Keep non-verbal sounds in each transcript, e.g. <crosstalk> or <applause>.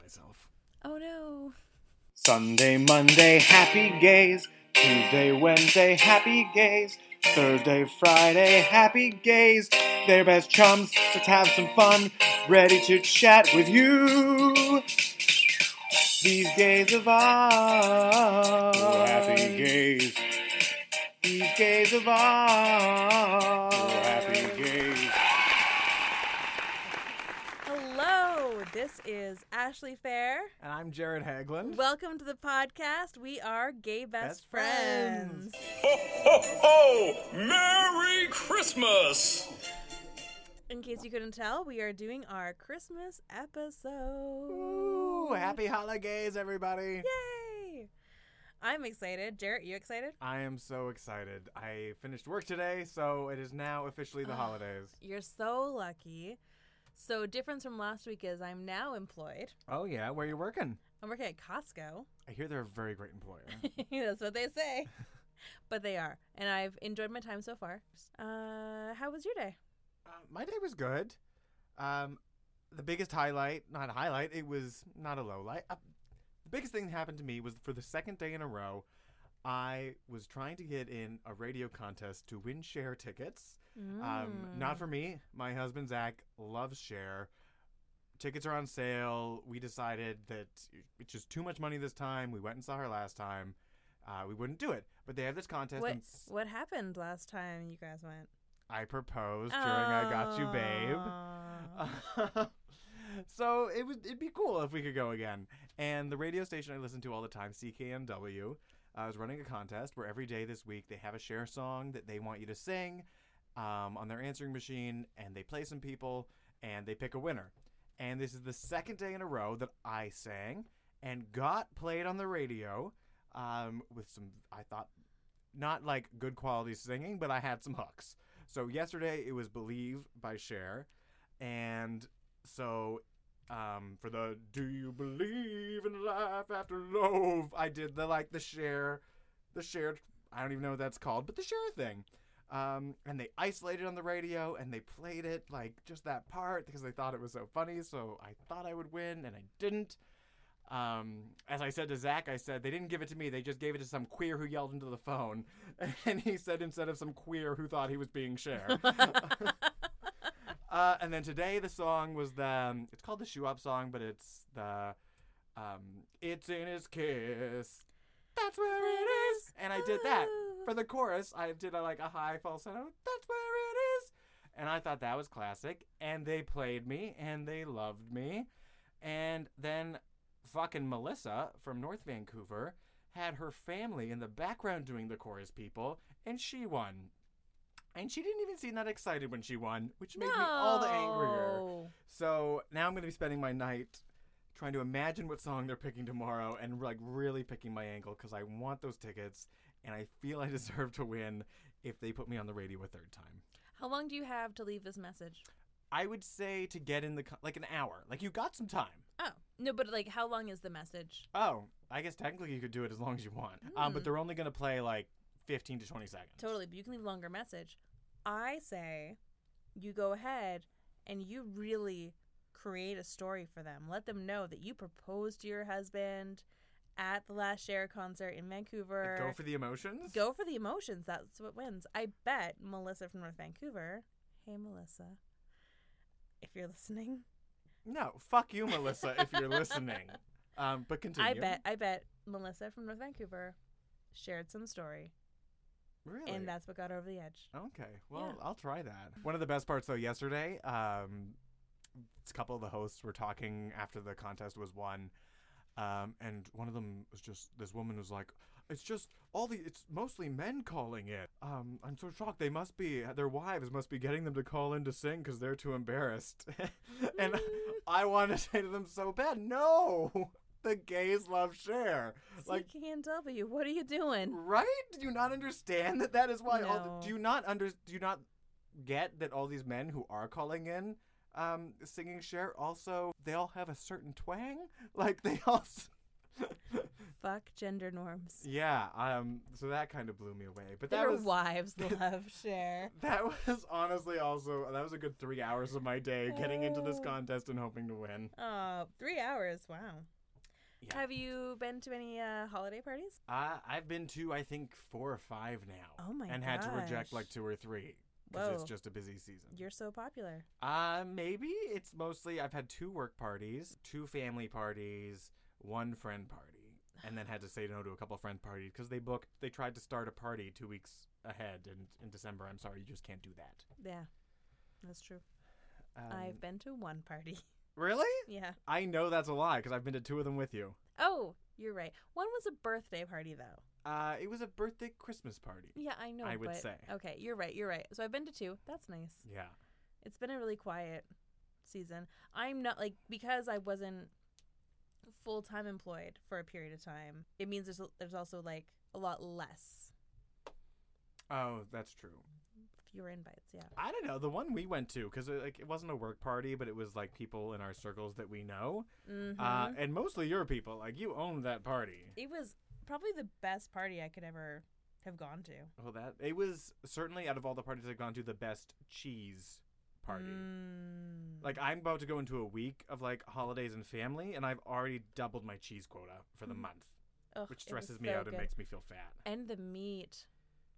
myself. Oh no. Sunday, Monday, happy gays. Tuesday, Wednesday, happy gays. Thursday, Friday, happy gays. They're best chums. Let's have some fun. Ready to chat with you. These gays of ours. happy gays. These gays of ours. This is Ashley Fair. And I'm Jared Haglund. Welcome to the podcast. We are gay best, Best friends. friends. Ho, ho, ho! Merry Christmas! In case you couldn't tell, we are doing our Christmas episode. Ooh, happy holidays, everybody. Yay! I'm excited. Jarrett, you excited? I am so excited. I finished work today, so it is now officially the ah, holidays. You're so lucky. So, difference from last week is I'm now employed. Oh yeah, where you working? I'm working at Costco. <laughs> I hear they're a very great employer. That's what they say. but they are. And I've enjoyed my time so far. Uh, how was your day? uh, my day was good. Um, the biggest highlight, not a highlight, it was not a low light. Uh, the biggest thing that happened to me was for the second day in a row, I was trying to get in a radio contest to win Cher tickets. Um, not Mm. for me. My husband Zach loves Cher. Tickets are on sale. We decided that it's just too much money this time. We went and saw her last time. Uh, we wouldn't do it, but they have this contest. What and s- what happened last time you guys went? I proposed during I Got You, Babe. Aw. <laughs> so it would it'd be cool if we could go again. And the radio station I listen to all the time, CKNW, uh, is running a contest where every day this week they have a Cher song that they want you to sing um, on their answering machine, and they play some people and they pick a winner. And this is the second day in a row that I sang and got played on the radio um, with some I thought not like good quality singing, but I had some hooks. So yesterday it was "Believe" by Cher, and so um, for the "Do you believe in life after love?" I did the like the share, the shared. I don't even know what that's called, but the Cher thing. Um, and they isolated on the radio and they played it like just that part because they thought it was so funny. So I thought I would win and I didn't. Um, as I said to Zach, I said they didn't give it to me. They just gave it to some queer who yelled into the phone. <laughs> And he said instead of some queer who thought he was being Cher. <laughs> uh, and then today the song was the um, it's called the shoe up song, but it's the um, it's in his kiss. That's where it is. And I did that for the chorus. I did a, like a high falsetto. That's where it is. And I thought that was classic. And they played me and they loved me. And then fucking Melissa from North Vancouver had her family in the background doing the chorus people, and she won. And she didn't even seem that excited when she won, which made me all the angrier. So now I'm going to be spending my night trying to imagine what song they're picking tomorrow and like really picking my angle because I want those tickets and I feel I <laughs> deserve to win if they put me on the radio a third time. How long do you have to leave this message? I would say to get in the co- like an hour. Like you got some time. Oh no, but like, how long is the message? Oh, I guess technically you could do it as long as you want. Um, but Hmm. they're only going to play like 15 to 20 seconds. Totally, but you can leave a longer message. I say, you go ahead and you really create a story for them. Let them know that you proposed to your husband at the last Cher concert in Vancouver. Go for the emotions. Go for the emotions. That's what wins. I bet Melissa from North Vancouver. Hey, Melissa. If you're listening, No, fuck you, Melissa, if you're <laughs> listening. Um, but continue. I bet I bet Melissa from North Vancouver shared some story, Really? and that's what got her over the edge. Okay, well, Yeah. I'll try that. One of the best parts, though, yesterday, um, a couple of the hosts were talking after the contest was won, um, and one of them was just this woman was like, "It's just all the it's mostly men calling it. Um, I'm so shocked. They must be their wives must be getting them to call in to sing because they're too embarrassed." <laughs> and I want to say to them so bad, no. The gays love Cher. Like CKNW, what are you doing? Right? Do you not understand that that is why all No. the, do you not under do you not get that all these men who are calling in um singing Cher also they all have a certain twang? <laughs> Like they also <laughs> Fuck gender norms. Yeah, um so that kind of blew me away. But that Their was wives <laughs> love Cher. that was honestly also that was a good 3 hours of my day getting into this Oh. contest and hoping to win. Oh, three hours. Wow. Yeah. Have you been to any uh, holiday parties? Uh, I've been to I think four or five now. Oh my And had to reject like two or three because it's just a busy season. You're so popular. Uh, maybe it's mostly I've had two work parties, two family parties, one friend party, and then had to say no to a couple of friend parties because they booked. They tried to start a party two weeks ahead and in December. I'm sorry, you just can't do that. Yeah, that's true. Um, I've been to one party. <laughs> really. yeah. I know that's a lie because I've been to two of them with you. Oh, you're right. One was a birthday party, though. Uh, it was a birthday Christmas party. Yeah, I know. I would but- say. Okay, you're right. You're right. So I've been to two. That's nice. Yeah. It's been a really quiet season. I'm not like because I wasn't full time employed for a period of time. It means there's there's also like a lot less Oh, that's true. Fewer invites. Yeah. I don't know the one we went to because like it wasn't a work party, but it was like people in our circles that we know, Mm-hmm. uh, and mostly your people. Like you owned that party. it was probably the best party I could ever have gone to. Well, that it was certainly out of all the parties I've gone to the best cheese party. Mm. Like I'm about to go into a week of like holidays and family, and I've already doubled my cheese quota for the Mm. month, Ugh, which stresses me so out and makes me feel fat. and the meat.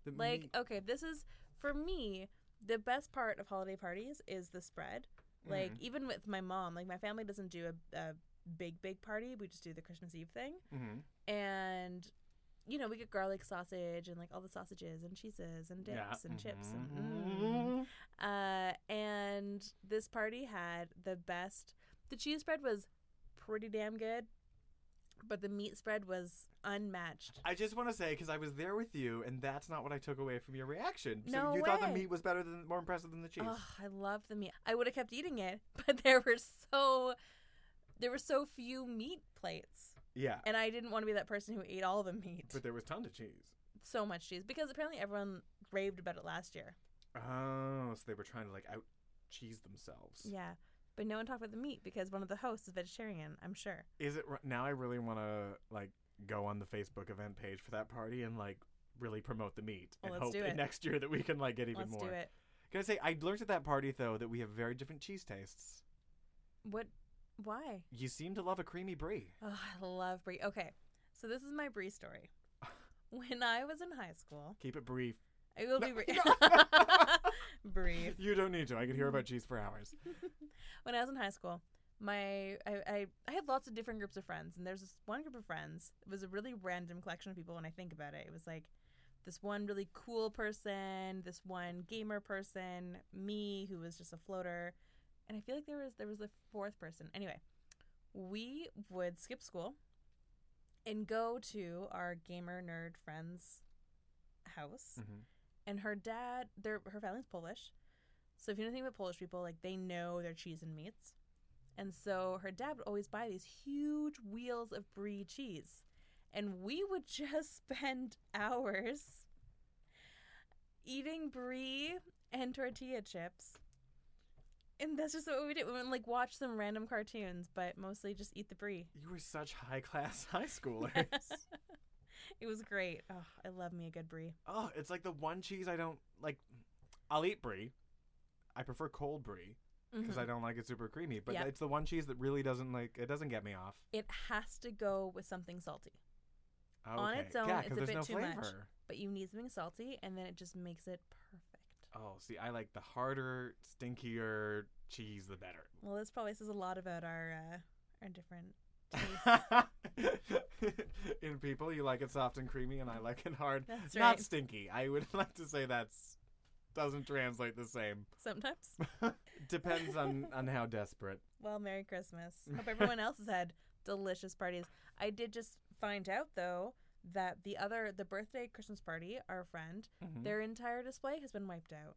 The Like, meat- okay, this is for me the best part of holiday parties is the spread. Like, Mhm. even with my mom, like my family doesn't do a, a big big party. We just do the Christmas Eve thing, Mhm. and you know we get garlic sausage and like all the sausages and cheeses and dips Yeah. and chips and. Mhm. Mm. Uh, and this party had the best. The cheese spread was pretty damn good, but the meat spread was unmatched. I just want to say because I was there with you, and that's not what I took away from your reaction. So No you thought the meat was better than, more impressive than the cheese. Oh, I love the meat. I would have kept eating it, <laughs> but there were so there were so few meat plates, yeah, and I didn't want to be that person who ate all the meat. but there was tons of cheese. so much cheese because apparently everyone raved about it last year. Oh, so they were trying to like out cheese themselves. Yeah, but no one talked about the meat because one of the hosts is vegetarian. I'm sure. Is it now? I really want to like go on the Facebook event page for that party and like really promote the meat Well, and let's hope do it. next year that we can like get even Let's more. do it. Can I say I learned at that party though that we have very different cheese tastes. What? Why? You seem to love a creamy brie. Oh, I love brie. Okay, so this is my brie story. <laughs> When I was in high school, Keep it brief. I will No, be brie. <laughs> <laughs> brief. You don't need to. I could hear about cheese for hours. <laughs> when I was in high school, my I, I I had lots of different groups of friends, and there's this one group of friends. It was a really random collection of people when I think about it. It was like this one really cool person, this one gamer person, me who was just a floater, and I feel like there was there was a fourth person. Anyway, we would skip school and go to our gamer nerd friend's house hmm and her dad their her family's polish. So if you know anything about polish people like they know their cheese and meats. And so her dad would always buy these huge wheels of brie cheese. And we would <laughs> just spend hours eating brie and tortilla chips. And that's just what we did. We would like watch some random cartoons but mostly just eat the brie. You were such high class <laughs> high schoolers. <laughs> it was great oh i love me a good brie oh, it's like the one cheese I don't like. I'll eat brie. I prefer cold brie because I Mhm. don't like it super creamy. But Yep. it's the one cheese that really doesn't like. It doesn't get me off. it has to go with something salty Okay. On its own, yeah, it's a bit no too much. but you need something salty and then it just makes it perfect Oh, see, I like the harder, stinkier cheese, the better. well this probably says a lot about our uh our different <laughs> tastes <laughs> In people, you like it soft and creamy, and I like it hard, that's not right stinky. I would <laughs> like to say that's doesn't translate the same. sometimes <laughs> Depends on on how desperate. well merry christmas hope everyone else has had delicious parties i did just find out though that the other the birthday christmas party our friend Mhm. their entire display has been wiped out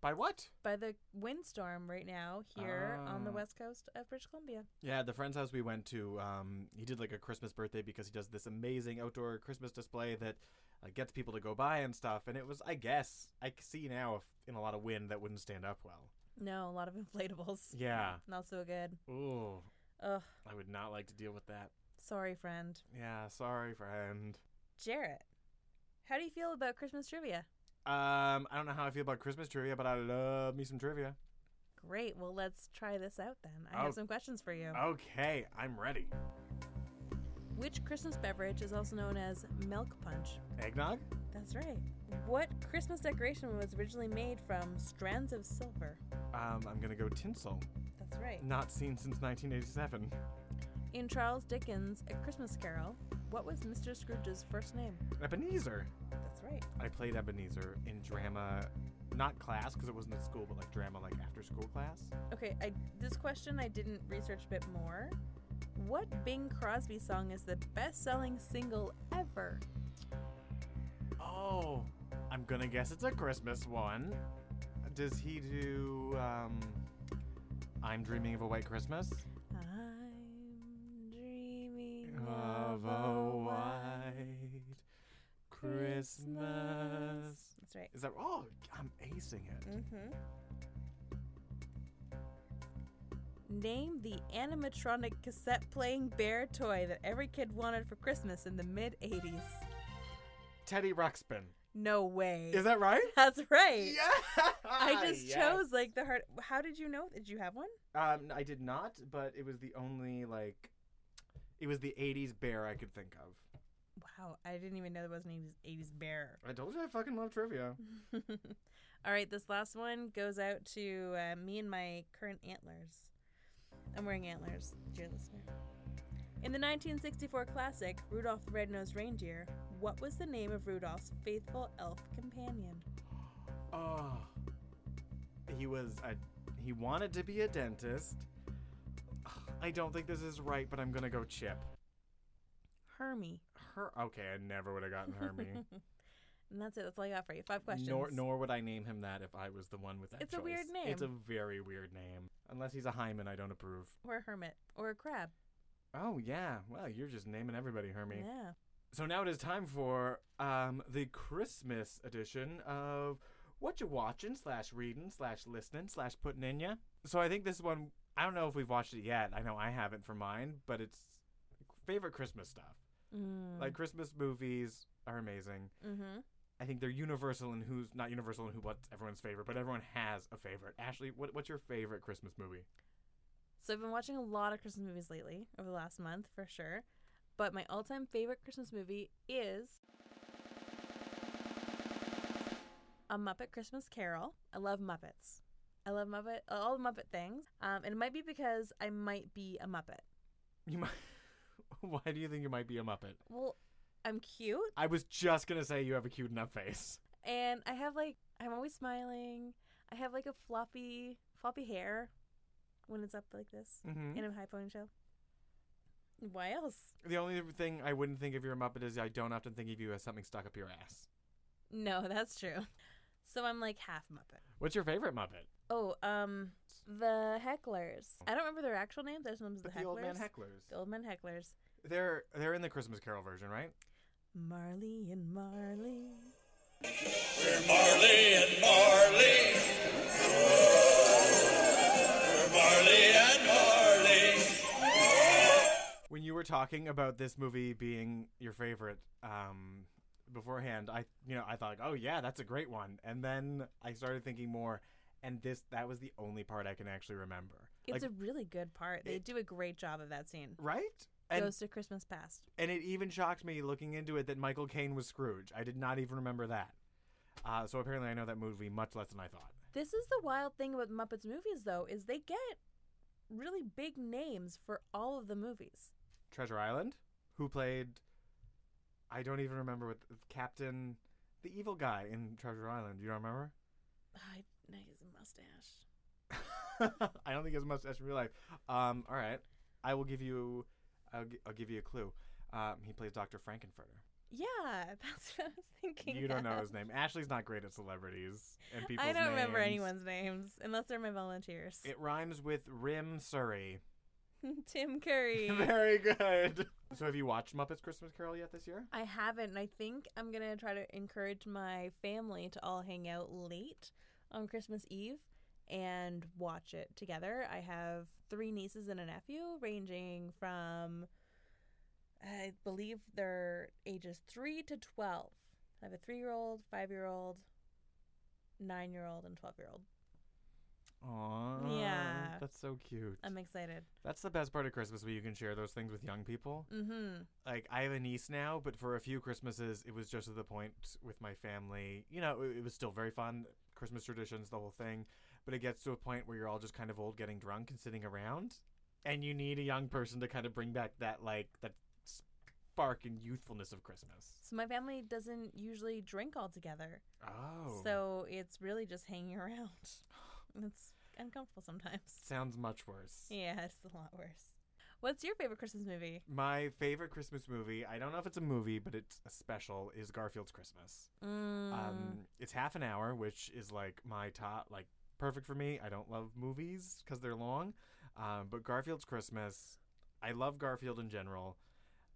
By what? by the windstorm right now here on the Ah. west coast of british columbia Yeah, the friend's house we went to, um, he did like a Christmas birthday because he does this amazing outdoor Christmas display that uh, gets people to go by and stuff. And it was, I guess, I see now if in a lot of wind that wouldn't stand up well. no a lot of <laughs> inflatables Yeah. not so good Ooh, ugh I would not like to deal with that. sorry friend Yeah, sorry, friend. Jarrett, how do you feel about Christmas trivia? Um, I don't know how I feel about Christmas trivia, but I love me some trivia. Great. Well, let's try this out then. I Oh. have some questions for you. Okay, I'm ready. Which Christmas beverage is also known as milk punch? Eggnog? That's right. What Christmas decoration was originally made from strands of silver? Um, I'm gonna go tinsel. That's right. Not seen since 1987. In Charles Dickens' A Christmas Carol, what was Mr. Scrooge's first name? Ebenezer. That's right. I played Ebenezer in drama, not class because it wasn't at school, but like drama, like after school class. Okay, I this question I didn't research a bit more. What Bing Crosby song is the best-selling single ever? Oh, I'm gonna guess it's a Christmas one. Does he do um, I'm Dreaming of a White Christmas? I'm dreaming Of a white Christmas. That's right. Is that oh? I'm acing it. Mm-hmm. Name the animatronic cassette playing bear toy that every kid wanted for Christmas in the mid 80s. Teddy Ruxpin. No way. Is that right? <laughs> That's right. Yeah. I just Yes. chose like the hard. How did you know? Did you have one? Um, I did not, but it was the only like, it was the '80s bear I could think of. Wow, I didn't even know there was an 80s, 80s bear. I told you I fucking love trivia. <laughs> All right, this last one goes out to uh, me and my current antlers. I'm wearing antlers, dear listener. In the 1964 classic Rudolph the Red-Nosed Reindeer, what was the name of Rudolph's faithful elf companion? Oh, he was a, he wanted to be a dentist. I don't think this is right, but I'm gonna go Chip. Hermie. Her. Okay, I never would have gotten Hermie. <laughs> and that's it. That's all I got for you. Five questions. Nor, nor would I name him that if I was the one with that It's a weird choice. It's a very weird name. Unless he's a hymen, I don't approve. or a hermit. Or a crab. Oh yeah, well you're just naming everybody Hermie. Yeah. So now it is time for um the Christmas edition of what you watching slash reading slash listening slash putting in ya. So I think this one I don't know if we've watched it yet. I know I haven't for mine, but it's favorite Christmas stuff. Mm. Like Christmas movies are amazing. mm-hmm. I think they're universal in who's not universal in who what's everyone's favorite, but everyone has a favorite. Ashley, what, what's your favorite Christmas movie? So I've been watching a lot of Christmas movies lately over the last month for sure. But my all-time favorite Christmas movie is A Muppet Christmas Carol. I love Muppets. I love Muppet all the Muppet things. Um, and it might be because I might be a Muppet. You might. <laughs> Why do you think you might be a Muppet? Well, I'm cute I was just gonna say you have a cute enough face. and I have like I'm always smiling. I have like a floppy floppy hair when it's up like this Mm-hmm. in a high ponytail. Why else? The only thing I wouldn't think of you as a Muppet is I don't often think of you as something stuck up your ass. No, <laughs> that's true. So I'm like half Muppet. What's your favorite Muppet? Oh, um, the hecklers. I don't remember their actual names. I just them the But the old man hecklers. hecklers. The old man hecklers. They're they're in the Christmas Carol version, right? Marley and Marley. We're Marley and Marley. We're Marley and Marley. When you were talking about this movie being your favorite, um, beforehand, I you know I thought, oh yeah, that's a great one, and then I started thinking more, and this that was the only part I can actually remember. It's like, a really good part. They it- do a great job of that scene. right? And Goes to Christmas past. and it even shocked me looking into it that Michael Caine was Scrooge. I did not even remember that. Uh, so apparently, I know that movie much less than I thought. This is the wild thing about Muppets movies, though, is they get really big names for all of the movies. Treasure Island, who played, I don't even remember what Captain, the evil guy in Treasure Island. You don't remember? I know he has a mustache. <laughs> I don't think he has much in real life. Um, all right, I will give you, I'll, gi- I'll give you a clue. Um, he plays Dr. Frank-N-Furter. Yeah, <laughs> that's what I was thinking. You don't know his name. Ashley's not great at celebrities and people's I don't remember anyone's names unless they're my volunteers. It rhymes with Rim Surrey. <laughs> Tim Curry. <laughs> Very good. So have you watched Muppets Christmas Carol yet this year? I haven't, and I think I'm gonna try to encourage my family to all hang out late on Christmas Eve and watch it together. I have three nieces and a nephew, ranging from I believe they're ages three to twelve. I have a three-year-old, five-year-old, nine-year-old, and twelve-year-old. Aww. Yeah. That's so cute. I'm excited. That's the best part of Christmas when you can share those things with young people. Mm-hmm. Like I have a niece now, but for a few Christmases, it was just to the point with my family. You know, it, it was still very fun. Christmas traditions, the whole thing. But it gets to a point where you're all just kind of old, getting drunk and sitting around, and you need a young person to kind of bring back that like that spark and youthfulness of Christmas. So my family doesn't usually drink all together. Oh, So it's really just hanging around. <sighs> It's uncomfortable sometimes. sounds much worse. Yeah, it's a lot worse. What's your favorite Christmas movie? My favorite Christmas movie, I don't know if it's a movie, but it's a special, is Garfield's Christmas. Mm, Um, it's half an hour, which is like my top, like perfect for me. I don't love movies because they're long, um, but Garfield's Christmas, I love Garfield in general.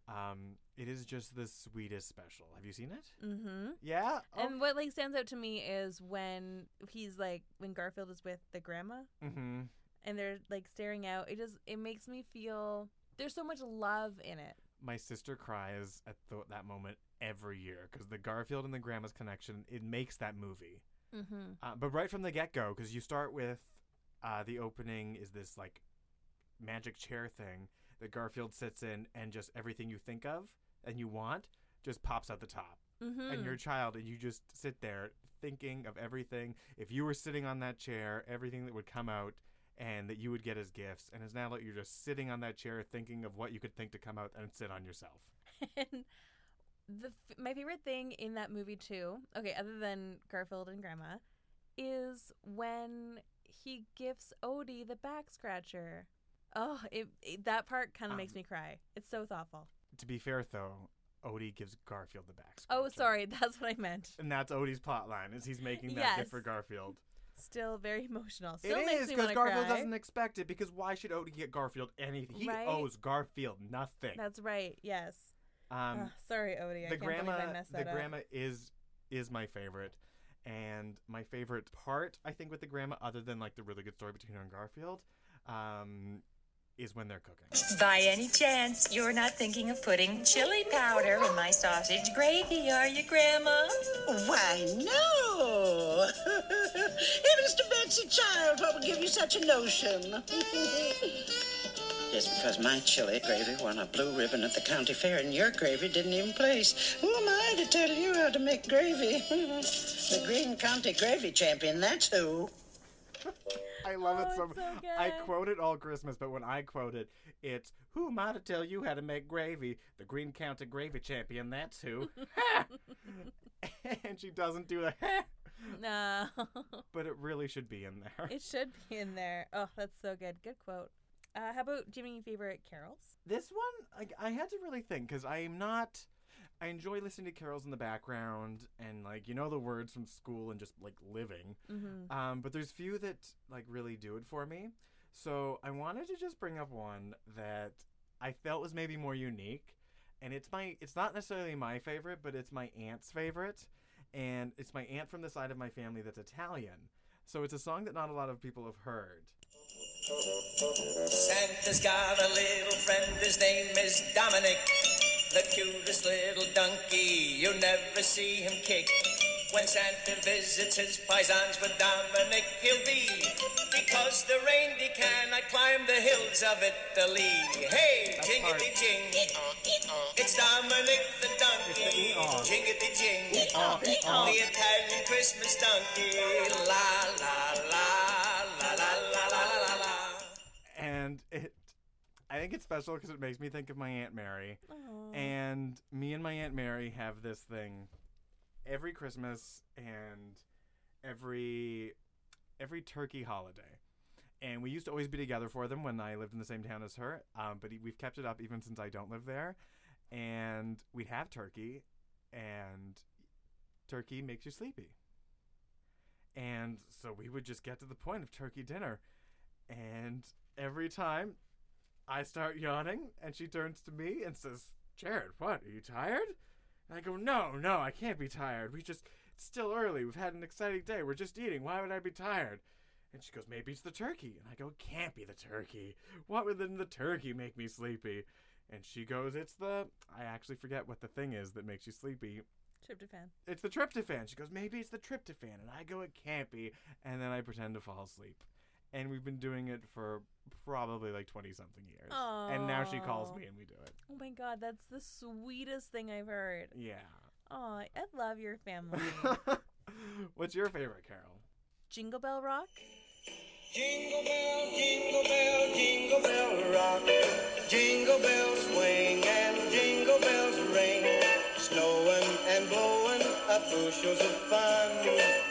Um, it is just the sweetest special. Have you seen it? mm-hmm. Yeah. Oh. And what like stands out to me is when he's like when Garfield is with the grandma mm-hmm. and they're like staring out. It just it makes me feel there's so much love in it. My sister cries at the, that moment every year because the Garfield and the grandma's connection it makes that movie. Mm-hmm. Uh, but right from the get go, because you start with uh, the opening is this like magic chair thing that Garfield sits in, and just everything you think of and you want just pops at the top. Mm-hmm. And you're a child, and you just sit there thinking of everything. If you were sitting on that chair, everything that would come out and that you would get as gifts. And it's now that you're just sitting on that chair thinking of what you could think to come out and sit on yourself. <laughs> and the f- my favorite thing in that movie too, okay, other than Garfield and Grandma, is when he gifts Odie the back scratcher. Oh, it, it- that part kind of makes Um, me cry. It's so thoughtful. To be fair, though, Odie gives Garfield the back. Scratcher. Oh, sorry, <laughs> that's what I meant. And that's Odie's plot line is he's making that gift for Garfield. Still very emotional. Still it makes is because Garfield cry. doesn't expect it. Because why should Odie get Garfield anything? He Right? owes Garfield nothing. That's right. Yes. Um, Ugh, sorry, Odie. I the can't grandma, believe I messed the that up. grandma is is my favorite, and my favorite part I think with the grandma, other than like the really good story between her and Garfield, um, is when they're cooking. By any chance, you're not thinking of putting chili powder in my sausage gravy, are you, Grandma? Why, no. Heavens to Betsy, child, what would give you such a notion? <laughs> Just because my chili gravy won a blue ribbon at the county fair and your gravy didn't even place. Who am I to tell you how to make gravy? <laughs> the Green County Gravy Champion, that's who. I love it Oh, so. it's so I quote it all Christmas, but when I quote it, it's "Who am I to tell you how to make gravy? The Green County Gravy Champion. That's who." <laughs> <laughs> and she doesn't do the, No. but it really should be in there. it should be in there. Oh, that's so good. Good quote. Uh, how about do you have any favorite carols? This one, like, I had to really think because I am not. I enjoy listening to carols in the background and like you know the words from school and just like living. Mm-hmm. Um, but there's few that like really do it for me. So I wanted to just bring up one that I felt was maybe more unique, and it's my it's not necessarily my favorite, but it's my aunt's favorite, and it's my aunt from the side of my family that's Italian. So it's a song that not a lot of people have heard. Santa's got a little friend, his name is Dominic. The cutest little donkey, you never see him kick. When Santa visits his paisans with Dominic, he'll be. Because the reindeer cannot climb the hills of Italy. Hey, That's jingity jing. It's Dominic the donkey. It's the Jingity jing. The Italian Christmas donkey. La la la I think it's special because it makes me think of my aunt Mary. Aw. And me and my aunt Mary have this thing every Christmas and every every turkey holiday. And we used to always be together for them when I lived in the same town as her. Um, but we've kept it up even since I don't live there. And we'd have turkey, and turkey makes you sleepy. And so we would just get to the point of turkey dinner. And every time I start yawning, and she turns to me and says, Jared, what? Are you tired? And I go, No, no, I can't be tired. We just, it's still early. We've had an exciting day. We're just eating. Why would I be tired? And she goes, Maybe it's the turkey. And I go, It can't be the turkey. What would then the turkey make me sleepy? And she goes, It's the, I actually forget what the thing is that makes you sleepy. Tryptophan. It's the tryptophan. She goes, Maybe it's the tryptophan. And I go, It can't be. And then I pretend to fall asleep. And we've been doing it for probably like 20 something years. And now she calls me and we do it. Oh my god, that's the sweetest thing I've heard. Yeah. Oh, I love your family. <laughs> What's your favorite carol? Jingle Bell Rock? Jingle bell, jingle bell, jingle bell rock. Jingle bells swing and jingle bells ring. Snowing and blowing up bushels of fun.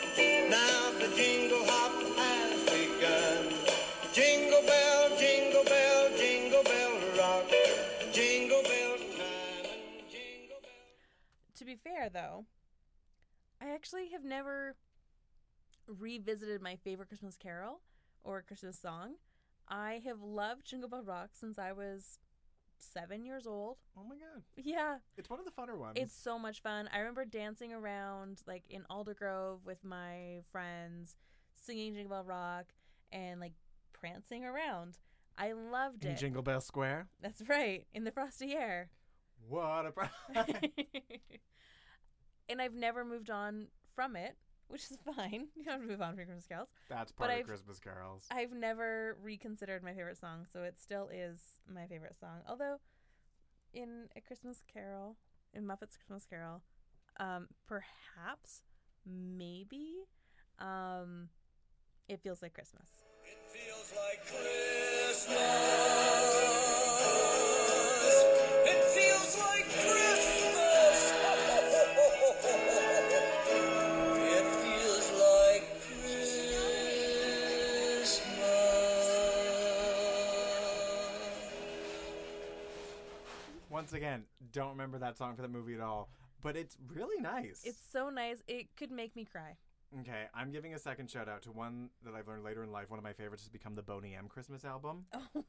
Actually have never revisited my favorite Christmas carol or Christmas song. I have loved Jingle Bell Rock since I was seven years old. Oh my god. Yeah, It's one of the funner ones. it's so much fun. I remember dancing around like in Aldergrove with my friends, singing Jingle Bell Rock and like prancing around. I loved it. in it. Jingle Bell Square. That's right, in the frosty air. What a <laughs> pri- <laughs> and I've never moved on from it, which is <laughs> fine. You don't have to move on from Christmas carols. That's But part of I've- Christmas carols. I've never reconsidered my favorite song, so it still is my favorite song. Although, in A Christmas Carol, in Muppet's Christmas Carol, um, perhaps, maybe, um, it feels like Christmas. It feels like Christmas. Once again, don't remember that song for the movie at all, but it's really nice. It's so nice. It could make me cry. okay. I'm giving a second shout out to one that I've learned later in life. One of my favorites has become the Boney M Christmas album, <laughs> Oh,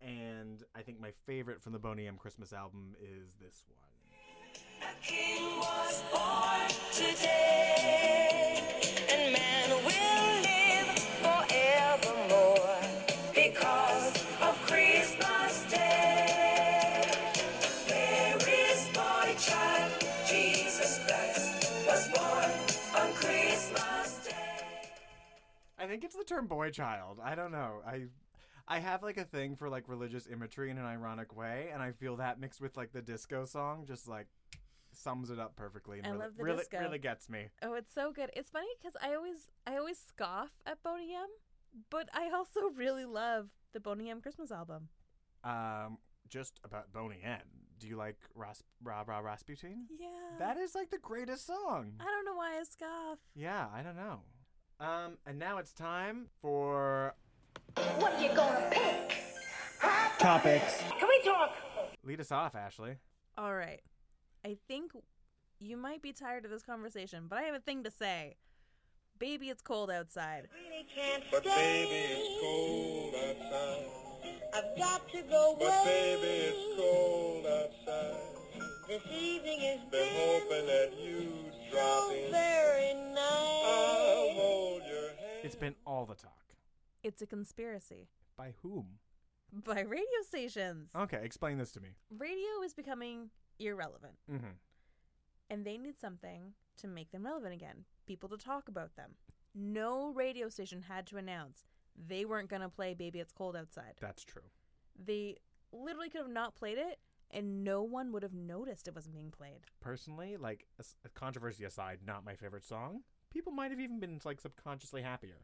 and I think my favorite from the Boney M Christmas album is this one. King was born today, think it's the term boy child. I don't know. I I have like a thing for like religious imagery in an ironic way, and I feel that mixed with like the disco song just like sums it up perfectly and I really, love the really, disco. really gets me. Oh, it's so good. It's funny because I always I always scoff at Boney M, but I also <laughs> really love the Boney M Christmas album. Um, just about Boney M. Do you like Ras- Ra Ra Rasputin? Yeah. That is like the greatest song. I don't know why I scoff. Yeah, I don't know. Um, and now it's time for What are you gonna pick? topics. Can we talk? Lead us off, Ashley. All right. I think you might be tired of this conversation, but I have a thing to say. Baby, it's cold outside. Really can't But stay. baby, it's cold outside. I've got to go away. But baby, it's cold outside. This evening has Been been hoping that you'd drop so in. very nice. Been all the talk. It's a conspiracy By whom? by radio stations. Okay, explain this to me. Radio is becoming irrelevant, Mm-hmm. and they need something to make them relevant again. People to talk about them. No radio station had to announce they weren't going to play Baby It's Cold Outside. That's true. They literally could have not played it, and no one would have noticed it wasn't being played. Personally, like a, a controversy aside, not my favorite song. People might have even been like subconsciously happier.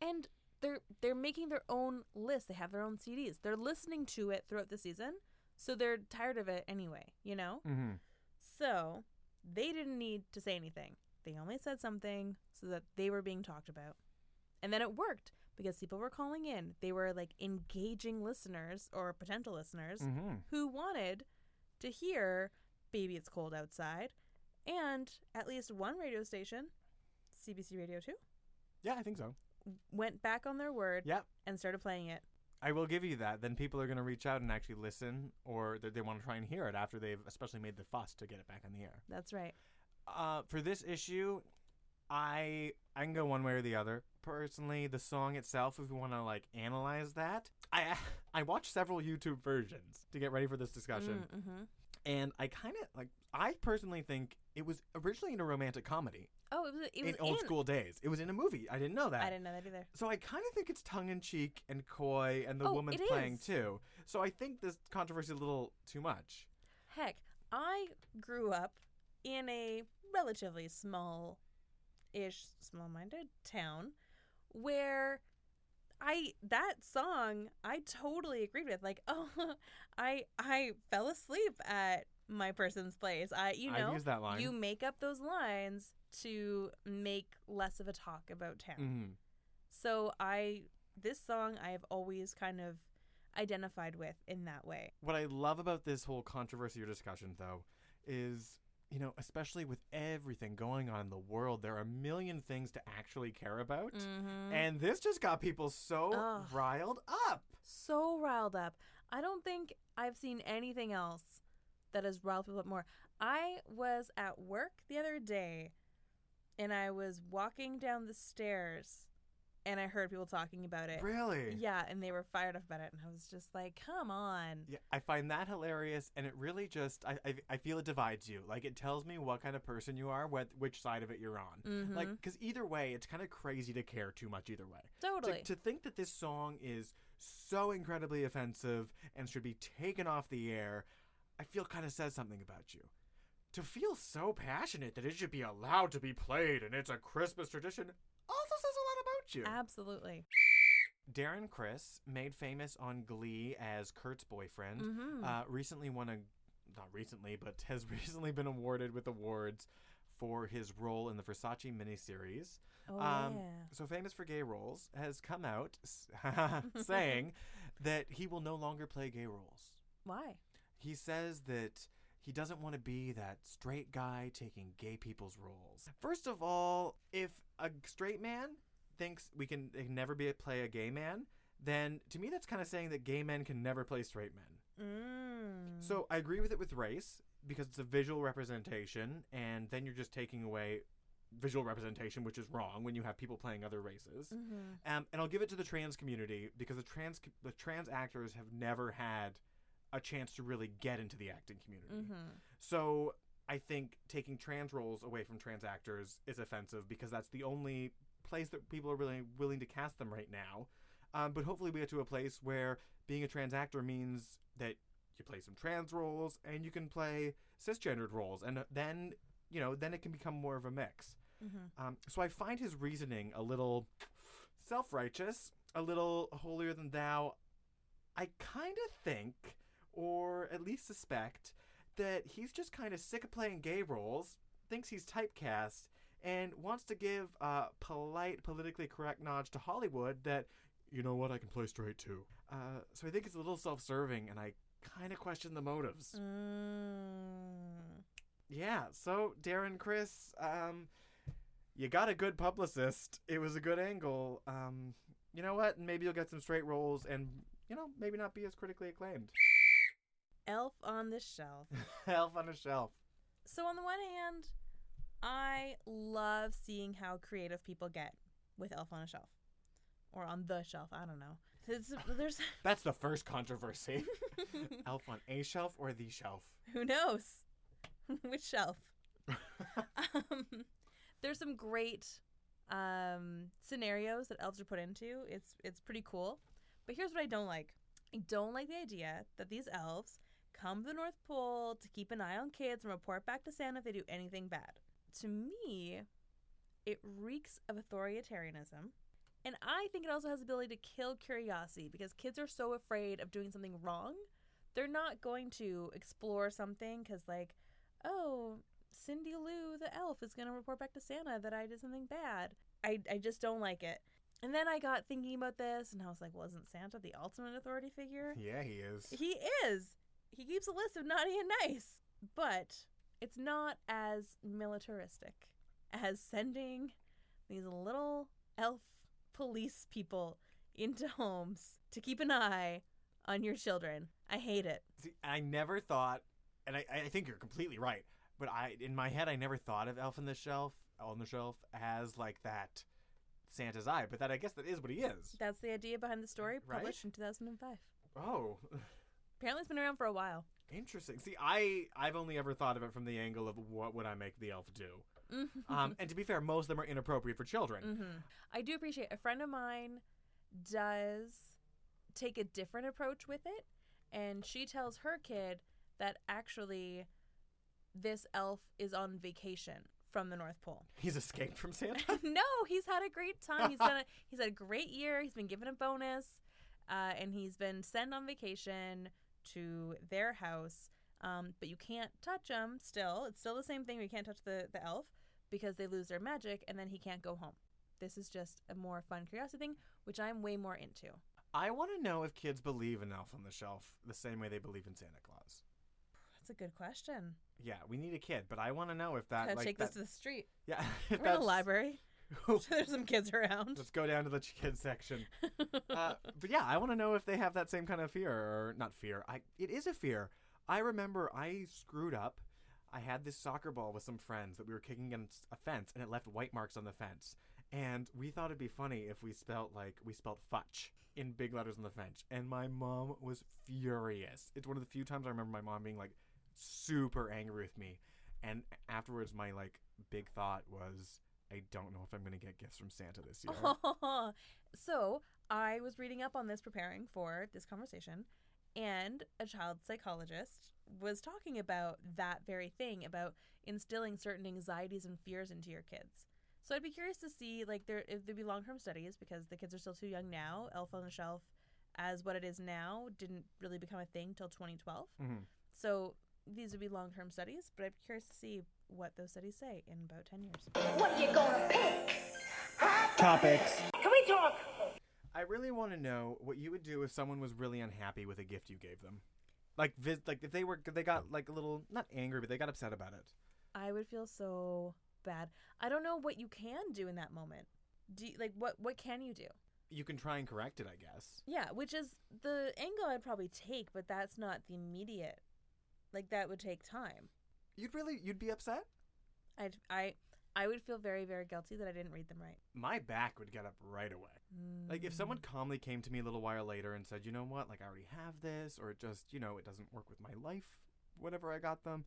and they're they're making their own list. They have their own CDs. They're listening to it throughout the season, so they're tired of it anyway. You know, Mm-hmm. so they didn't need to say anything. They only said something so that they were being talked about, and then it worked because people were calling in. They were like engaging listeners or potential listeners Mm-hmm. who wanted to hear "Baby It's Cold Outside," and at least one radio station, CBC Radio Two, Yeah, I think so. went back on their word Yep. and started playing it. I will give you that. Then people are going to reach out and actually listen, or they, they want to try and hear it after they've especially made the fuss to get it back on the air. That's right. Uh, for this issue, I I can go one way or the other. Personally, the song itself, if we want to like analyze that, I I watched several YouTube versions to get ready for this discussion. Mm-hmm. And I kind of like. I personally think it was originally in a romantic comedy Oh, it was. It was in old school days. It was in a movie. I didn't know that. I didn't know that either. So I kind of think it's tongue in cheek and coy, and the Oh, woman's it playing too. So I think this controversy is a little too much. Heck, I grew up in a relatively small ish, small minded town where I that song I totally agreed with. Like, <laughs> oh I I fell asleep at my person's place. I you know that line. you make up those lines to make less of a talk about town. Mhm. So I this song I have always kind of identified with in that way. What I love about this whole controversy or discussion, though, is you know, especially with everything going on in the world, there are a million things to actually care about. Mm-hmm. And this just got people so Ugh. riled up. so riled up. I don't think I've seen anything else that has riled people up more. I was at work the other day and I was walking down the stairs and I heard people talking about it. Really? Yeah, and they were fired up about it and I was just like, "Come on." Yeah, I find that hilarious, and it really just I, I I feel it divides you. Like it tells me what kind of person you are, what which side of it you're on. Mhm. Like because either way, it's kind of crazy to care too much either way. Totally. To, to think that this song is so incredibly offensive and should be taken off the air, I feel kind of says something about you. To feel so passionate that it should be allowed to be played and it's a Christmas tradition also says a lot about you. Absolutely. Darren Criss, made famous on Glee as Kurt's boyfriend, Mhm. uh, recently won a, not recently, but <laughs> has recently been awarded with awards for his role in the Versace miniseries. Oh Um, yeah. So famous for gay roles, has come out <laughs> saying <laughs> that he will no longer play gay roles. Why? He says that he doesn't want to be that straight guy taking gay people's roles. First of all, if a straight man thinks we can, they can never be a, play a gay man, then to me that's kind of saying that gay men can never play straight men. Mm. So I agree with it with race because it's a visual representation, and then you're just taking away visual representation, which is wrong when you have people playing other races. Mhm. Um, and I'll give it to the trans community because the trans the trans actors have never had a chance to really get into the acting community. Mhm. So I think taking trans roles away from trans actors is offensive because that's the only place that people are really willing to cast them right now. Um, but hopefully we get to a place where being a trans actor means that you play some trans roles and you can play cisgendered roles, and then you know then it can become more of a mix. Mhm. Um, so I find his reasoning a little self righteous, a little holier than thou. I kind of think, or at least suspect, that he's just kind of sick of playing gay roles, thinks he's typecast, and wants to give a polite, politically correct nod to Hollywood that, you know what, I can play straight too. Uh, so I think it's a little self serving, and I kind of question the motives. Mm. Yeah, so Darren Criss, um, you got a good publicist. It was a good angle. Um, you know what? Maybe you'll get some straight roles and, you know, maybe not be as critically acclaimed. Elf on the shelf. <laughs> Elf on the shelf. So on the one hand, I love seeing how creative people get with Elf on a Shelf. Or on the shelf, I don't know. It's, there's <laughs> That's the first controversy. <laughs> Elf on a shelf or the shelf? who knows which shelf. um, there's some great um, scenarios that elves are put into. It's it's pretty cool. But here's what I don't like. I don't like the idea that these elves come to the North Pole to keep an eye on kids and report back to Santa if they do anything bad. To me, it reeks of authoritarianism. And I think it also has the ability to kill curiosity because kids are so afraid of doing something wrong. They're not going to explore something because, like, oh, Cindy Lou the elf is going to report back to Santa that I did something bad. I, I just don't like it. And then I got thinking about this and I was like, well, isn't Santa the ultimate authority figure? Yeah, he is. He is. He keeps a list of naughty and nice. But it's not as militaristic as sending these little elf police people into homes to keep an eye on your children. I hate it. See, I never thought, and I, I think you're completely right, but I in my head I never thought of Elf on the Shelf on the shelf as like that Santa's eye, but that I guess that is what he is. That's the idea behind the story, Right? published in 2005. Oh, <laughs> Apparently, it's been around for a while. Interesting. See, I I've only ever thought of it from the angle of what would I make the elf do. Um, and to be fair, most of them are inappropriate for children. hmm I do appreciate a friend of mine does take a different approach with it, and she tells her kid that actually this elf is on vacation from the North Pole. He's escaped from Santa. <laughs> no, he's had a great time. He's done a, <laughs> he's had a great year. He's been given a bonus, uh, and he's been sent on vacation to their house. Um, but you can't touch them Still, it's still the same thing. You can't touch the the elf because they lose their magic, and then he can't go home. This is just a more fun curiosity thing, which I'm way more into. I want to know if kids believe in Elf on the Shelf the same way they believe in Santa Claus. That's a good question. Yeah, we need a kid, but I want to know if that like take that, this to the street. yeah. <laughs> We're in a library. <laughs> <laughs> There's some kids around. Let's go down to the kids section. <laughs> uh, but yeah, I want to know if they have that same kind of fear or not fear. I it is a fear. I remember I screwed up. I had this soccer ball with some friends that we were kicking against a fence, and it left white marks on the fence. And we thought it'd be funny if we spelt like we spelt fudge in big letters on the fence. And my mom was furious. It's one of the few times I remember my mom being like super angry with me. And afterwards, my like big thought was, I don't know if I'm gonna get gifts from Santa this year. <laughs> so I was reading up on this preparing for this conversation, and a child psychologist was talking about that very thing about instilling certain anxieties and fears into your kids. So I'd be curious to see like there if there'd be long term studies because the kids are still too young now. Elf on the Shelf, as what it is now, didn't really become a thing till 2012. Mhm. So these would be long term studies, but I'm curious to see what those studies say in about 10 years. What are you gonna pick? Topics. Can we talk? I really want to know what you would do if someone was really unhappy with a gift you gave them. Like, vis- like if they were, they got like a little not angry, but they got upset about it. I would feel so bad. I don't know what you can do in that moment. Do you, like what what can you do? You can try and correct it, I guess. Yeah, which is the angle I'd probably take, but that's not the immediate. Like that would take time. You'd really, you'd be upset. I'd I I would feel very very guilty that I didn't read them right. My back would get up right away. Like if Mm. someone calmly came to me a little while later and said, "You know what? Like I already have this," or it just, you know, it doesn't work with my life, whatever I got them,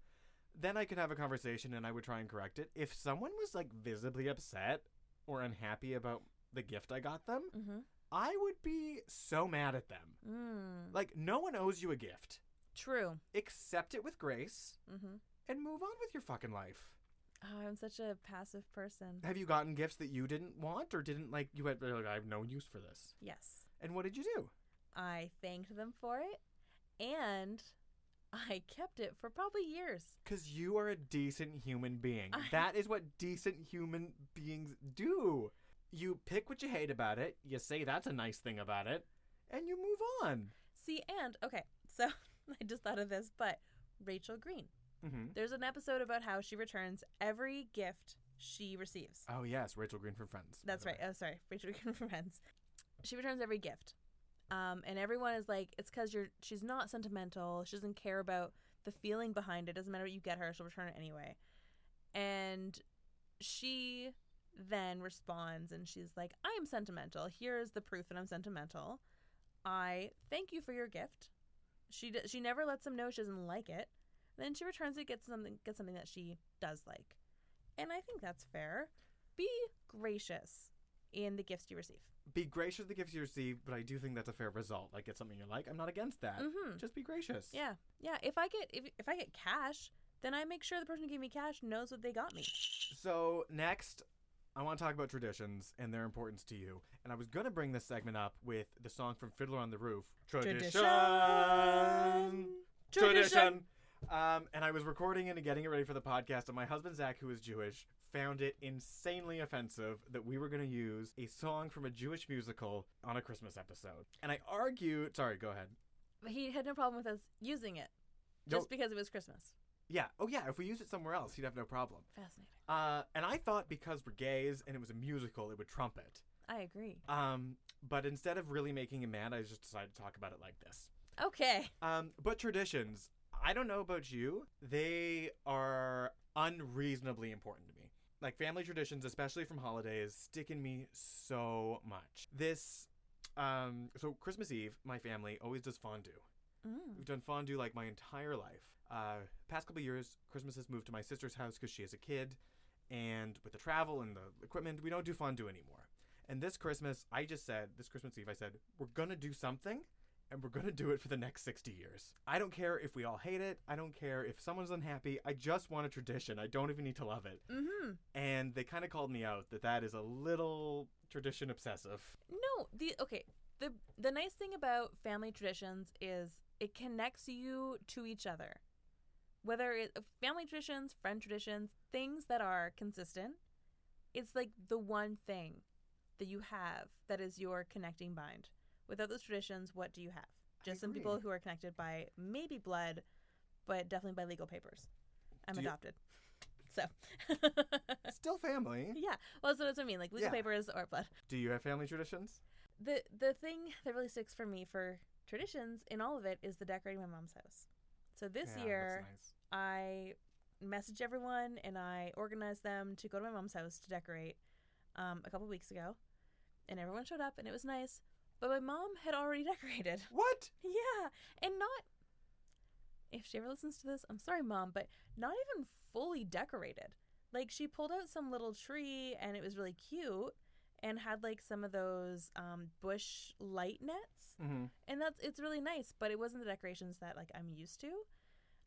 then I could have a conversation and I would try and correct it. If someone was like visibly upset or unhappy about the gift I got them, Mm-hmm. I would be so mad at them. Mm. Like no one owes you a gift. True. Accept it with grace Mm-hmm. and move on with your fucking life. Oh, I'm such a passive person. Have you gotten gifts that you didn't want or didn't like? You had like, I have no use for this. Yes. And what did you do? I thanked them for it, and I kept it for probably years. Because you are a decent human being. I- <laughs> That is what decent human beings do. You pick what you hate about it, you say that's a nice thing about it, and you move on. See, and okay, so <laughs> <laughs> I just thought of this, but Rachel Green. hmm There's an episode about how she returns every gift she receives. Oh, yes, Rachel Green from Friends. That's right. way. Oh, sorry, <laughs> Rachel Green from Friends. She returns every gift, um, and everyone is like, "It's because you're." She's not sentimental. She doesn't care about the feeling behind it. Doesn't matter what you get her. She'll return it anyway. And she then responds, and she's like, "I am sentimental. Here is the proof that I'm sentimental. I thank you for your gift." She d- she never lets them know she doesn't like it. Then she returns it, gets something gets something that she does like, and I think that's fair. Be gracious in the gifts you receive. Be gracious with the gifts you receive, but I do think that's a fair result. Like, get something you like. I'm not against that. Mhm. Just be gracious. Yeah, yeah. If I get if if I get cash, then I make sure the person who gave me cash knows what they got me. So next, I want to talk about traditions and their importance to you. And I was gonna bring this segment up with the song from Fiddler on the Roof. Tradition. Tradition. Um, and I was recording it and getting it ready for the podcast, and my husband Zach, who is Jewish, found it insanely offensive that we were going to use a song from a Jewish musical on a Christmas episode. And I argued. Sorry, go ahead. He had no problem with us using it, No- just because it was Christmas. Yeah. Oh, yeah. If we used it somewhere else, he'd have no problem. Fascinating. Uh, and I thought because we're gays and it was a musical, it would trump it. I agree. Um, but instead of really making him mad, I just decided to talk about it like this. Okay. Um, but traditions, I don't know about you, they are unreasonably important to me. Like family traditions, especially from holidays, stick in me so much. This, um, so Christmas Eve, my family always does fondue. Mm. We've done fondue like my entire life. Uh, past couple years, Christmas has moved to my sister's house because she has a kid, and with the travel and the equipment, we don't do fondue anymore. And this Christmas, I just said, this Christmas Eve, I said, we're gonna do something, and we're gonna do it for the next 60 years. I don't care if we all hate it. I don't care if someone's unhappy. I just want a tradition. I don't even need to love it. Mm-hmm. And they kind of called me out that that is a little tradition obsessive. No, the okay. The the nice thing about family traditions is it connects you to each other. Whether it uh, family traditions, friend traditions, things that are consistent, it's like the one thing that you have that is your connecting bind. Without those traditions, what do you have? Just some people who are connected by maybe blood, but definitely by legal papers. I'm Do you- adopted. <laughs> So <laughs> Still family. Yeah. Well that's what I mean, like legal Yeah. papers or blood. Do you have family traditions? the the thing that really sticks for me for traditions in all of it is the decorating my mom's house. So this Yeah, year nice. I messaged everyone and I organized them to go to my mom's house to decorate um, a couple weeks ago, and everyone showed up and it was nice. But my mom had already <laughs> decorated. What? Yeah, and not. If she ever listens to this, I'm sorry, mom, but not even fully decorated. Like she pulled out some little tree and it was really cute, and had like some of those um, bush light nets, Mm-hmm. and that's it's really nice. But it wasn't the decorations that like I'm used to.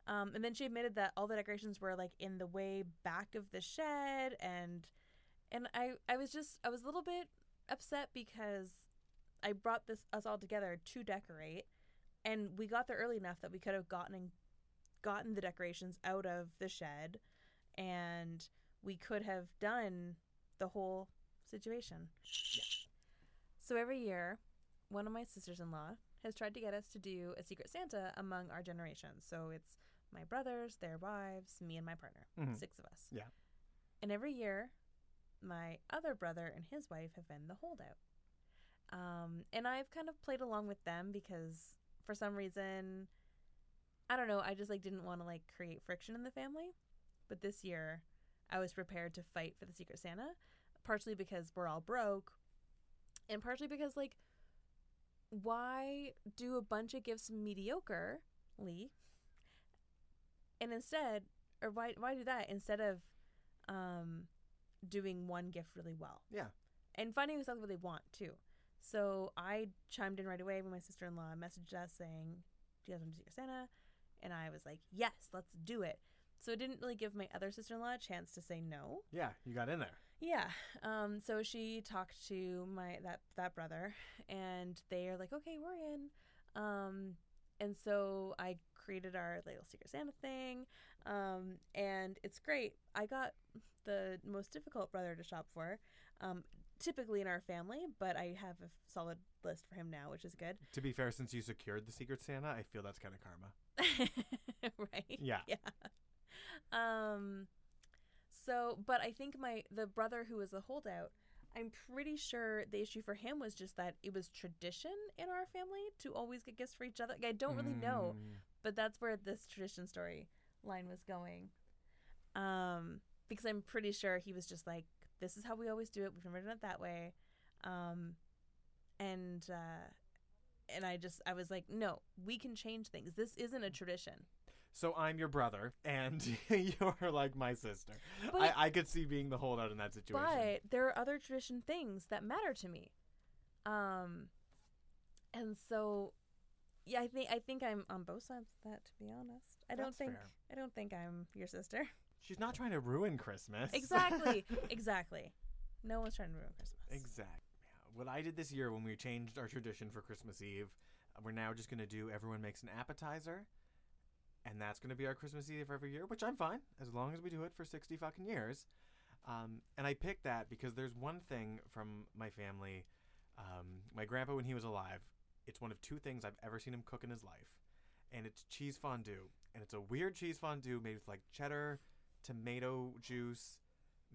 Um, and then she admitted that all the decorations were like in the way back of the shed, and and I I was just I was a little bit upset because I brought this us all together to decorate, and we got there early enough that we could have gotten gotten the decorations out of the shed, and we could have done the whole situation. So every year, one of my sisters-in-law has tried to get us to do a secret Santa among our generations. So it's my brothers, their wives, me, and my partner, Mhm. six of us. Yeah. And every year, my other brother and his wife have been the holdout. Um, and I've kind of played along with them because for some reason, I don't know, I just like didn't want to like create friction in the family. But this year, I was prepared to fight for the Secret Santa, partially because we're all broke, and partially because like, why do a bunch of gifts mediocrely, and instead, or why why do that instead of, um, doing one gift really well? Yeah. and finding exactly what they want too. So I chimed in right away when my sister in law messaged us saying, "Do you guys want to Secret Santa?" And I was like, "Yes, let's do it." So it didn't really give my other sister in law a chance to say no. Yeah, you got in there. Yeah. Um. So she talked to my that that brother, and they are like, "Okay, we're in." Um. And so I created our little Secret Santa thing, um, and it's great. I got the most difficult brother to shop for, um, typically in our family, but I have a solid list for him now, which is good. To be fair, since you secured the Secret Santa, I feel that's kind of karma. <laughs> right? Yeah. Yeah. Um so but I think my the brother who was a holdout, I'm pretty sure the issue for him was just that it was tradition in our family to always get gifts for each other. Like, I don't really know, Mm. but that's where this tradition story line was going. Um because I'm pretty sure he was just like this is how we always do it. We've never done it that way. Um and uh and I just I was like, no, we can change things. This isn't a tradition. So I'm your brother, and <laughs> you're like my sister. But- I, I could see being the holdout in that situation. But there are other tradition things that matter to me. Um and so yeah, I think I think I'm on both sides of that to be honest. I don't That's think fair. I don't think I'm your sister. She's not trying to ruin Christmas. exactly. <laughs> exactly. No one's trying to ruin Christmas. Exactly. Yeah. What I did this year when we changed our tradition for Christmas Eve, uh, we're now just going to do everyone makes an appetizer. And that's going to be our Christmas Eve every year, which I'm fine as long as we do it for 60 fucking years. Um, and I picked that because there's one thing from my family. Um, my grandpa, when he was alive, it's one of two things I've ever seen him cook in his life. And it's cheese fondue. And it's a weird cheese fondue made with like cheddar, tomato juice,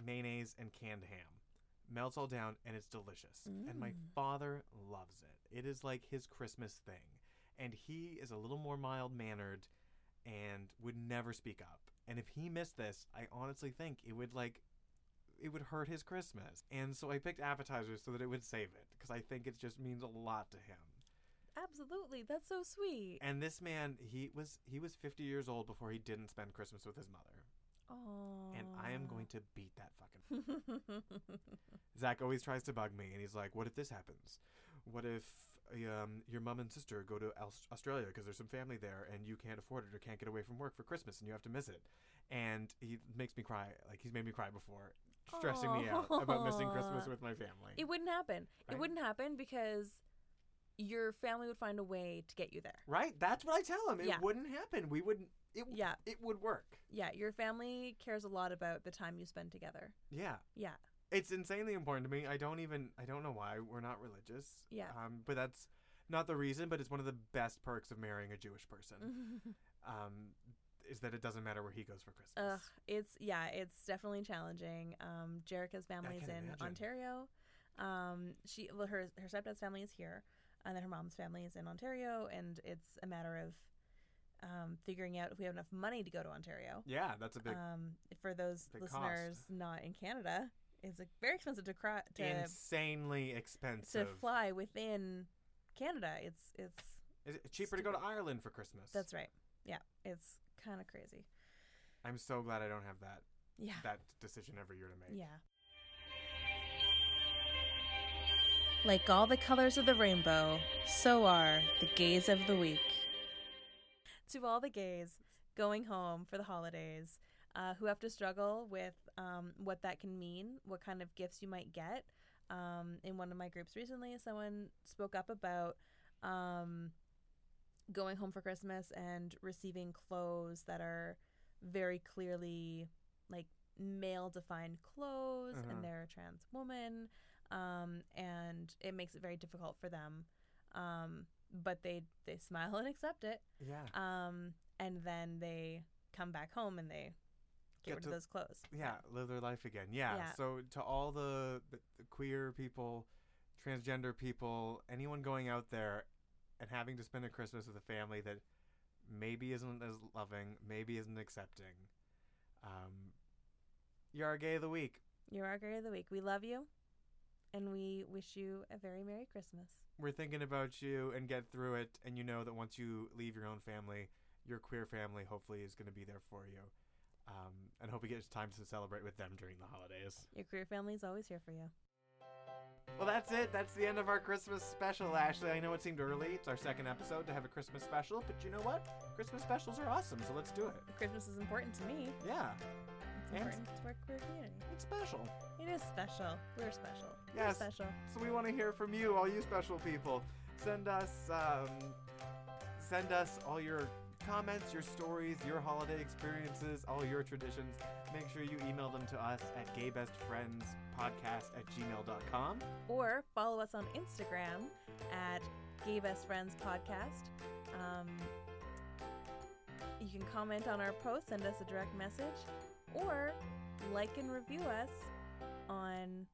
mayonnaise, and canned ham melts all down and it's delicious. And my Mm. father loves it. It is like his Christmas thing. And he is a little more mild mannered and would never speak up. And if he missed this, I honestly think it would like it would hurt his Christmas. And so I picked appetizers so that it would save it because I think it just means a lot to him. Absolutely. That's so sweet. And this man, he was he was 50 years old before he didn't spend Christmas with his mother. Oh. And I am going to beat that fucking. <laughs> Zach always tries to bug me, and he's like, "What if this happens? What if um, your mom and sister go to Australia because there's some family there, and you can't afford it or can't get away from work for Christmas, and you have to miss it?" And he makes me cry. Like he's made me cry before, stressing me out about missing Christmas with my family. it wouldn't happen. It wouldn't happen because your family would find a way to get you there. right? That's what I tell him. It Yeah. wouldn't happen. We wouldn't. It, Yeah. It would work. Yeah, your family cares a lot about the time you spend together. Yeah. Yeah. It's insanely important to me. I don't even I don't know why we're not religious. Yeah. Um, but that's not the reason. But it's one of the best perks of marrying a Jewish person. <laughs> um, is that it doesn't matter where he goes for Christmas. Ugh, it's yeah, it's definitely challenging. Um, Jerica's family is in imagine. Ontario. Um, she well, her her stepdad's family is here, and then her mom's family is in Ontario, and it's a matter of um, figuring out if we have enough money to go to Ontario. Yeah, that's a big Um, for those big cost. listeners not in Canada, it's very expensive to cry, to insanely expensive to fly within Canada. It's it's Is it cheaper to go to Ireland for Christmas? that's right. Yeah, it's kind of crazy. I'm so glad I don't have that Yeah. that decision every year to make. Yeah. Like all the colors of the rainbow, so are the gays of the week. To all the gays going home for the holidays uh, who have to struggle with um, what that can mean, what kind of gifts you might get. Um, in one of my groups recently, someone spoke up about um, going home for Christmas and receiving clothes that are very clearly like male defined clothes Uh-huh. and they're a trans woman um, and it makes it very difficult for them um, but they they smile <laughs> and accept it Yeah. um, and then they come back home and they get, Get rid to- of those clothes yeah, live their life again. Yeah. Yeah. So to all the, the, queer people, transgender people, anyone going out there and having to spend a Christmas with a family that maybe isn't as loving, maybe isn't accepting, um, you're our gay of the week. you're our gay of the week we love you and we wish you a very merry christmas We're thinking about you and get through it, and you know that once you leave your own family, your queer family hopefully is going to be there for you. Um, and hope you get time to celebrate with them during the holidays. your queer family is always here for you Well, that's it. That's the end of our Christmas special, Ashley. I know it seemed early. It's our second episode to have a Christmas special, but you know what? Christmas specials are awesome, so let's do it. christmas is important to me Yeah, it's And- important to our queer community it's special. it is special we're special we're Yes. special So we want to hear from you, all you special people. Send us, um, send us all your comments, your stories, your holiday experiences, all your traditions. Make sure you email them to us at gaybestfriendspodcast at gmail.com. or follow us on Instagram at Gay Best Friends Podcast. Um, you can comment on our post, send us a direct message, or like and review us on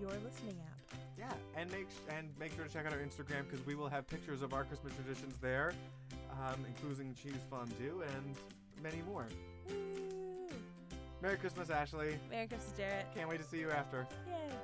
your listening app. Yeah, and make sh- and make sure to check out our Instagram because we will have pictures of our Christmas traditions there, um, including cheese fondue and many more. Woo! Merry Christmas, Ashley. Merry Christmas, Jarrett. Can't wait to see you after. Yay!